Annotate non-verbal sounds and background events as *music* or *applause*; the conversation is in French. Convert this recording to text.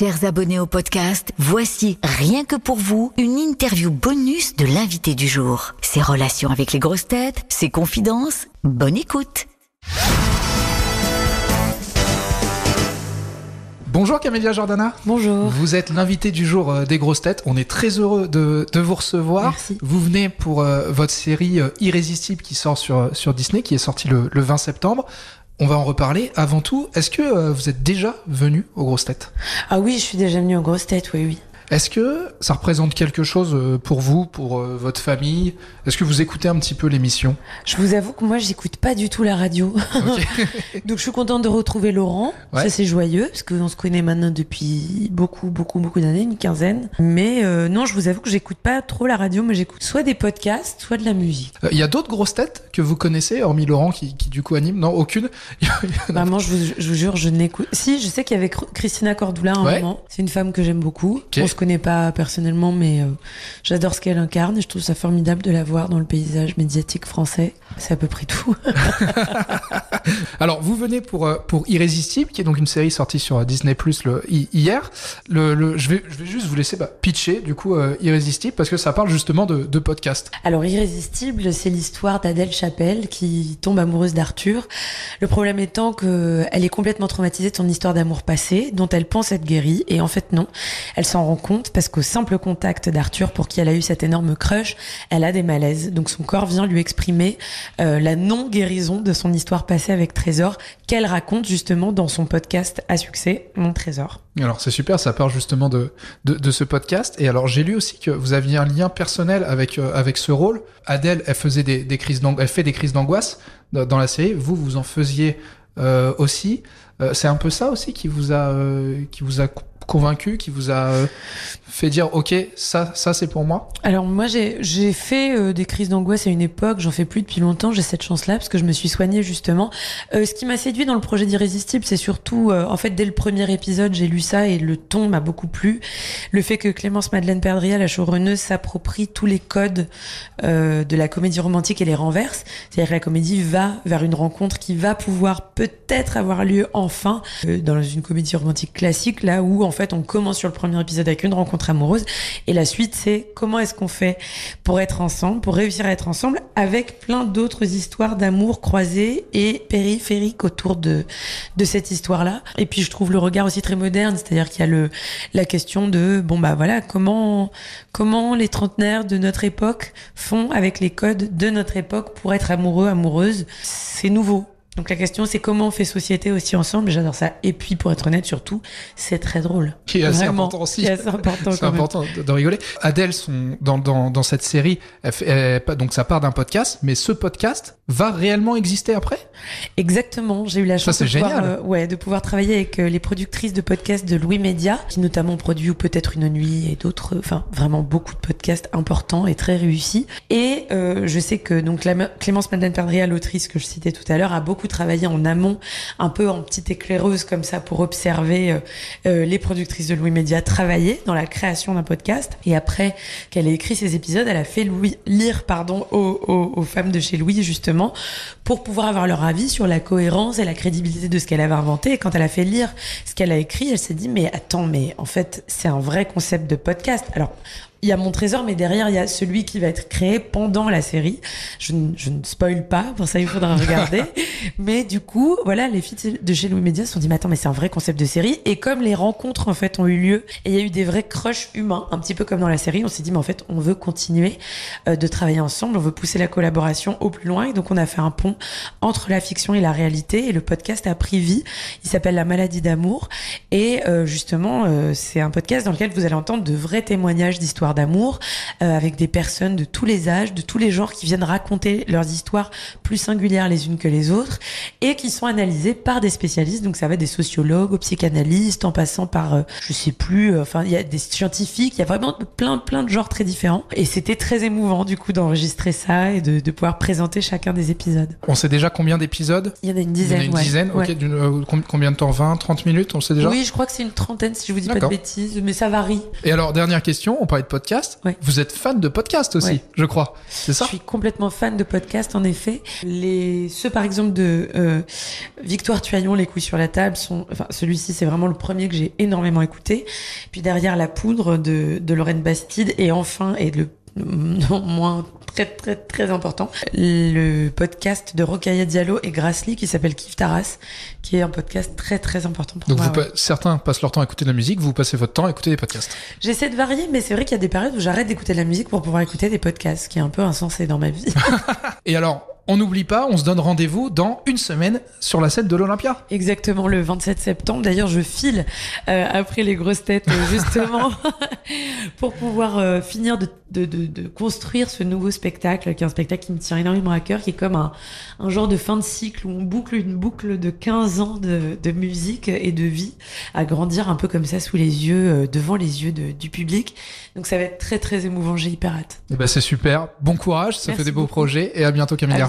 Chers abonnés au podcast, voici rien que pour vous une interview bonus de l'invité du jour. Ses relations avec les grosses têtes, ses confidences. Bonne écoute. Bonjour Camélia Jordana. Bonjour. Vous êtes l'invité du jour euh, des grosses têtes. On est très heureux de, de vous recevoir. Merci. Vous venez pour euh, votre série euh, Irrésistible qui sort sur, sur Disney, qui est sortie le, le 20 septembre. On va en reparler. Avant tout, est-ce que euh, vous êtes déjà venu aux grosses têtes? Ah oui, je suis déjà venue aux grosses têtes, oui, oui. Est-ce que ça représente quelque chose euh, pour vous, pour euh, votre famille? Est-ce que vous écoutez un petit peu l'émission? Je vous avoue que moi, j'écoute pas du tout la radio. *laughs* Donc je suis contente de retrouver Laurent. Ouais. Ça c'est joyeux parce qu'on se connaît maintenant depuis beaucoup, beaucoup, beaucoup d'années, une quinzaine. Mais euh, non, je vous avoue que j'écoute pas trop la radio, mais j'écoute soit des podcasts, soit de la musique. Euh, Il y a d'autres grosses têtes que vous connaissez, hormis Laurent qui, qui du coup anime? Non, aucune. *laughs* Vraiment, je vous, je vous jure, je n'écoute. Si, je sais qu'il y avait Christina Cordula à un Ouais. moment. C'est une femme que j'aime beaucoup. On se connaît pas personnellement, mais euh, j'adore ce qu'elle incarne et je trouve ça formidable de la voir dans le paysage médiatique français. C'est à peu près tout. *laughs* Alors, vous venez pour, euh, pour Irrésistible, qui est donc une série sortie sur euh, Disney Plus hier. Le, le, je, vais, je vais juste vous laisser bah, pitcher, du coup, euh, Irrésistible, parce que ça parle justement de, de podcast. Alors, Irrésistible, c'est l'histoire d'Adèle Chapelle qui tombe amoureuse d'Arthur. Le problème étant que elle est complètement traumatisée de son histoire d'amour passé, dont elle pense être guérie, et en fait non. Elle s'en rend compte parce qu'au simple contact d'Arthur, pour qui elle a eu cet énorme crush, elle a des malaises. Donc son corps vient lui exprimer euh, la non-guérison de son histoire passée avec Trésor, qu'elle raconte justement dans son podcast à succès, Mon Trésor. Alors, c'est super, ça part justement de, ce podcast. Et alors, j'ai lu aussi que vous aviez un lien personnel avec, euh, ce rôle. Adèle, elle, faisait des, crises fait des crises d'angoisse dans, la série. Vous, vous en faisiez euh, aussi. C'est un peu ça aussi qui vous a, qui vous a convaincu, qui vous a euh, fait dire, OK, ça, ça c'est pour moi Alors moi j'ai fait euh, des crises d'angoisse à une époque, j'en fais plus depuis longtemps, j'ai cette chance-là parce que je me suis soignée justement. Euh, ce qui m'a séduit dans le projet d'Irrésistible, c'est surtout en fait dès le premier épisode, j'ai lu ça et le ton m'a beaucoup plu. Le fait que Clémence Madeleine Perdria, la showrunneuse, s'approprie tous les codes de la comédie romantique et les renverse. C'est-à-dire que la comédie va vers une rencontre qui va pouvoir peut-être avoir lieu enfin dans une comédie romantique classique, là où en fait on commence sur le premier épisode avec une rencontre amoureuse et la suite c'est comment est-ce qu'on fait pour être ensemble, pour réussir à être ensemble avec plein d'autres histoires d'amour croisées et périphériques autour de de cette histoire-là. Et puis je trouve le regard aussi très moderne, c'est-à-dire qu'il y a la question de bon bah voilà comment comment les trentenaires de notre époque font avec les codes de notre époque pour être amoureux amoureuses. C'est nouveau. Donc la question c'est comment on fait société aussi ensemble. J'adore ça. Et puis pour être honnête surtout, c'est très drôle. Qui est assez Vraiment, important aussi. important C'est même. important de, rigoler. Adèle, son, dans, dans, dans cette série, elle fait- elle- pas- donc ça part d'un podcast, mais ce podcast va réellement exister après? Exactement, j'ai eu la chance de, pouvoir, euh, ouais, de pouvoir travailler avec euh, les productrices de podcasts de Louis Média, qui notamment produit ou peut-être une nuit et d'autres, enfin vraiment beaucoup de podcasts importants et très réussis. Et euh, je sais que donc Clém- Clémence Madeleine Perdria, l'autrice que je citais tout à l'heure, a beaucoup travaillé en amont, un peu en petite éclaireuse comme ça pour observer euh, euh, les productrices de Louis Média travailler dans la création d'un podcast. Et après qu'elle ait écrit ces épisodes, elle a fait Louis, lire pardon aux femmes de chez Louis justement pour pouvoir avoir leur avis sur la cohérence et la crédibilité de ce qu'elle avait inventé. Et quand elle a fait lire ce qu'elle a écrit, elle s'est dit mais attends mais en fait c'est un vrai concept de podcast. Alors il y a mon trésor, mais derrière, il y a celui qui va être créé pendant la série. Je, ne- je ne spoil pas, pour ça, il faudra regarder. *laughs* mais du coup, voilà, les filles de chez Louis Média se sont dit, mais attends, mais c'est un vrai concept de série. Et comme les rencontres, en fait, ont eu lieu, et il y a eu des vrais crushs humains, un petit peu comme dans la série, on s'est dit, mais en fait, on veut continuer euh, de travailler ensemble, on veut pousser la collaboration au plus loin. Et donc, on a fait un pont entre la fiction et la réalité. Et le podcast a pris vie. Il s'appelle La maladie d'amour. Et euh, justement, euh, c'est un podcast dans lequel vous allez entendre de vrais témoignages d'histoires d'amour euh, avec des personnes de tous les âges, de tous les genres qui viennent raconter leurs histoires plus singulières les unes que les autres et qui sont analysées par des spécialistes. Donc ça va des sociologues, aux psychanalystes, en passant par, euh, je sais plus, euh, enfin il y a des scientifiques, il y a vraiment plein plein de genres très différents. Et c'était très émouvant du coup d'enregistrer ça et de, de pouvoir présenter chacun des épisodes. On sait déjà combien d'épisodes? Il y en a une Il y en dizaine. a une ouais. dizaine, Ouais. ok. euh, com- combien de temps? 20, 30 minutes On sait déjà? Oui, je crois que c'est une trentaine si je vous dis pas de bêtises, mais ça varie. Et alors, dernière question, on parlait de podcast. Ouais. Vous êtes fan de podcast aussi, Ouais. je crois. C'est ça Je suis complètement fan de podcasts, en effet. Les, ceux, par exemple, de euh, Victoire Tuaillon, Les couilles sur la table, sont, enfin, celui-ci, c'est vraiment le premier que j'ai énormément écouté. Puis derrière, La poudre de, de Lorraine Bastide. Et enfin, et le *laughs* non moins très, très, très important, le podcast de Rokhaya Diallo et Grassly qui s'appelle Kif Taras, qui est un podcast très, très important pour Donc moi. vous ouais. pa- certains passent leur temps à écouter de la musique, vous passez votre temps à écouter des podcasts. J'essaie de varier, mais c'est vrai qu'il y a des périodes où j'arrête d'écouter de la musique pour pouvoir écouter des podcasts, ce qui est un peu insensé dans ma vie. *laughs* Et alors, on n'oublie pas, on se donne rendez-vous dans une semaine sur la scène de l'Olympia. Exactement, le 27 septembre. D'ailleurs, je file euh, après les grosses têtes, euh, justement, *laughs* pour pouvoir euh, finir de, de, de, de construire ce nouveau spectacle, qui est un spectacle qui me tient énormément à cœur, qui est comme un, un genre de fin de cycle où on boucle une boucle de 15 ans de, de musique et de vie à grandir un peu comme ça sous les yeux, euh, devant les yeux du public. Donc ça va être très très émouvant, j'ai hyper hâte. Eh ben, c'est super. Bon courage, ça Merci fait des beaux beaucoup. projets et à bientôt Camélia. À